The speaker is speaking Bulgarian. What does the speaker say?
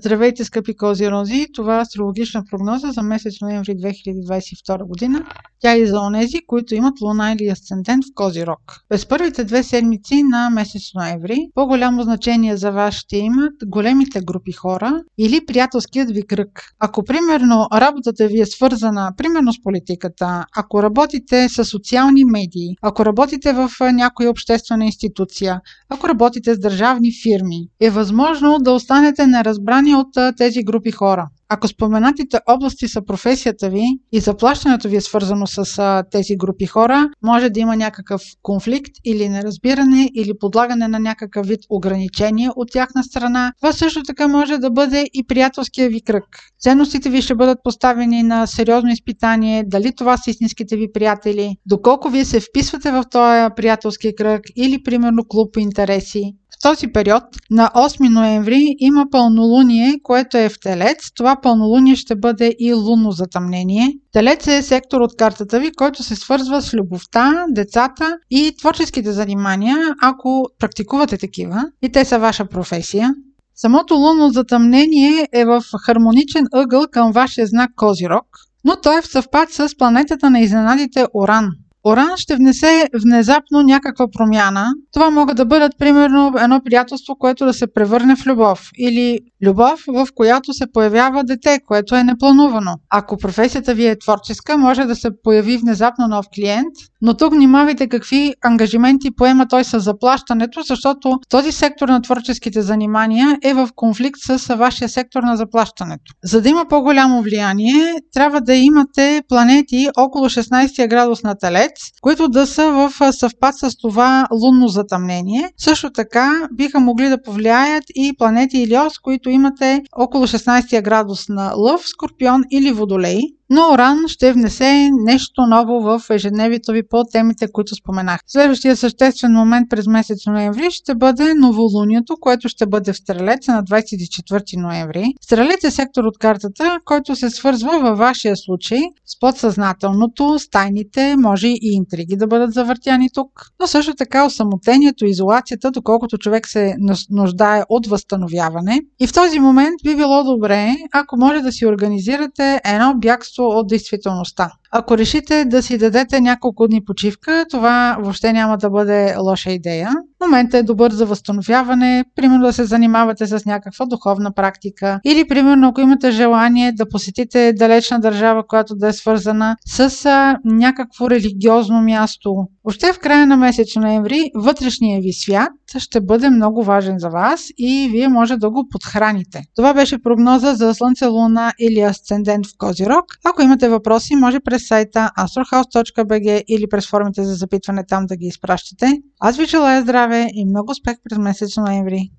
Здравейте, скъпи козирози! Това е астрологична прогноза за месец ноември 2022 година. Тя е за онези, които имат луна или асцендент в Козирог. През първите две седмици на месец ноември по-голямо значение за вас ще имат големите групи хора или приятелският ви кръг. Ако примерно работата ви е свързана примерно с политиката, ако работите с социални медии, ако работите в някоя обществена институция, ако работите с държавни фирми, е възможно да останете неразбрани от тези групи хора. Ако споменатите области са професията ви и заплащането ви е свързано с а, тези групи хора, може да има някакъв конфликт или неразбиране или подлагане на някакъв вид ограничения от тяхна страна. Това също така може да бъде и приятелския ви кръг. Ценностите ви ще бъдат поставени на сериозно изпитание, дали това са истинските ви приятели, доколко вие се вписвате в този приятелски кръг или примерно клуб по интереси. Този период на 8 ноември има пълнолуние, което е в Телец. Това пълнолуние ще бъде и лунно затъмнение. Телец е сектор от картата ви, който се свързва с любовта, децата и творческите занимания, ако практикувате такива и те са ваша професия. Самото лунно затъмнение е в хармоничен ъгъл към вашия знак Козирог, но той е в съвпад с планетата на изненадите Оран. Оран ще внесе внезапно някаква промяна. Това могат да бъдат, примерно, едно приятелство, което да се превърне в любов. Или любов, в която се появява дете, което е непланувано. Ако професията ви е творческа, може да се появи внезапно нов клиент, но тук внимавайте какви ангажименти поема той с заплащането, защото този сектор на творческите занимания е в конфликт с вашия сектор на заплащането. За да има по-голямо влияние, трябва да имате планети около 16 градус на Телец, които да са в съвпад с това лунно затъмнение. Също така биха могли да повлияят и планети Илиос, които имате около 16 градус на Лъв, Скорпион или Водолей но Оран ще внесе нещо ново в ежедневието ви по темите, които споменах. Следващия съществен момент през месец ноември ще бъде новолунието, което ще бъде в Стрелец на 24 ноември. Стрелец е сектор от картата, който се свързва във вашия случай с подсъзнателното, с тайните, може и интриги да бъдат завъртяни тук, но също така осамотението, изолацията, доколкото човек се нуждае от възстановяване. И в този момент би било добре, ако може да си организирате едно бягство от действителността. Ако решите да си дадете няколко дни почивка, това въобще няма да бъде лоша идея. Моментът е добър за възстановяване, примерно да се занимавате с някаква духовна практика или примерно ако имате желание да посетите далечна държава, която да е свързана с а, някакво религиозно място. Още в края на месец ноември вътрешния ви свят ще бъде много важен за вас и вие може да го подхраните. Това беше прогноза за Слънце, Луна или Асцендент в Козирог. Ако имате въпроси, може през сайта astrohouse.bg или през формите за запитване там да ги изпращате. Аз ви желая здраве и много успех през месец ноември.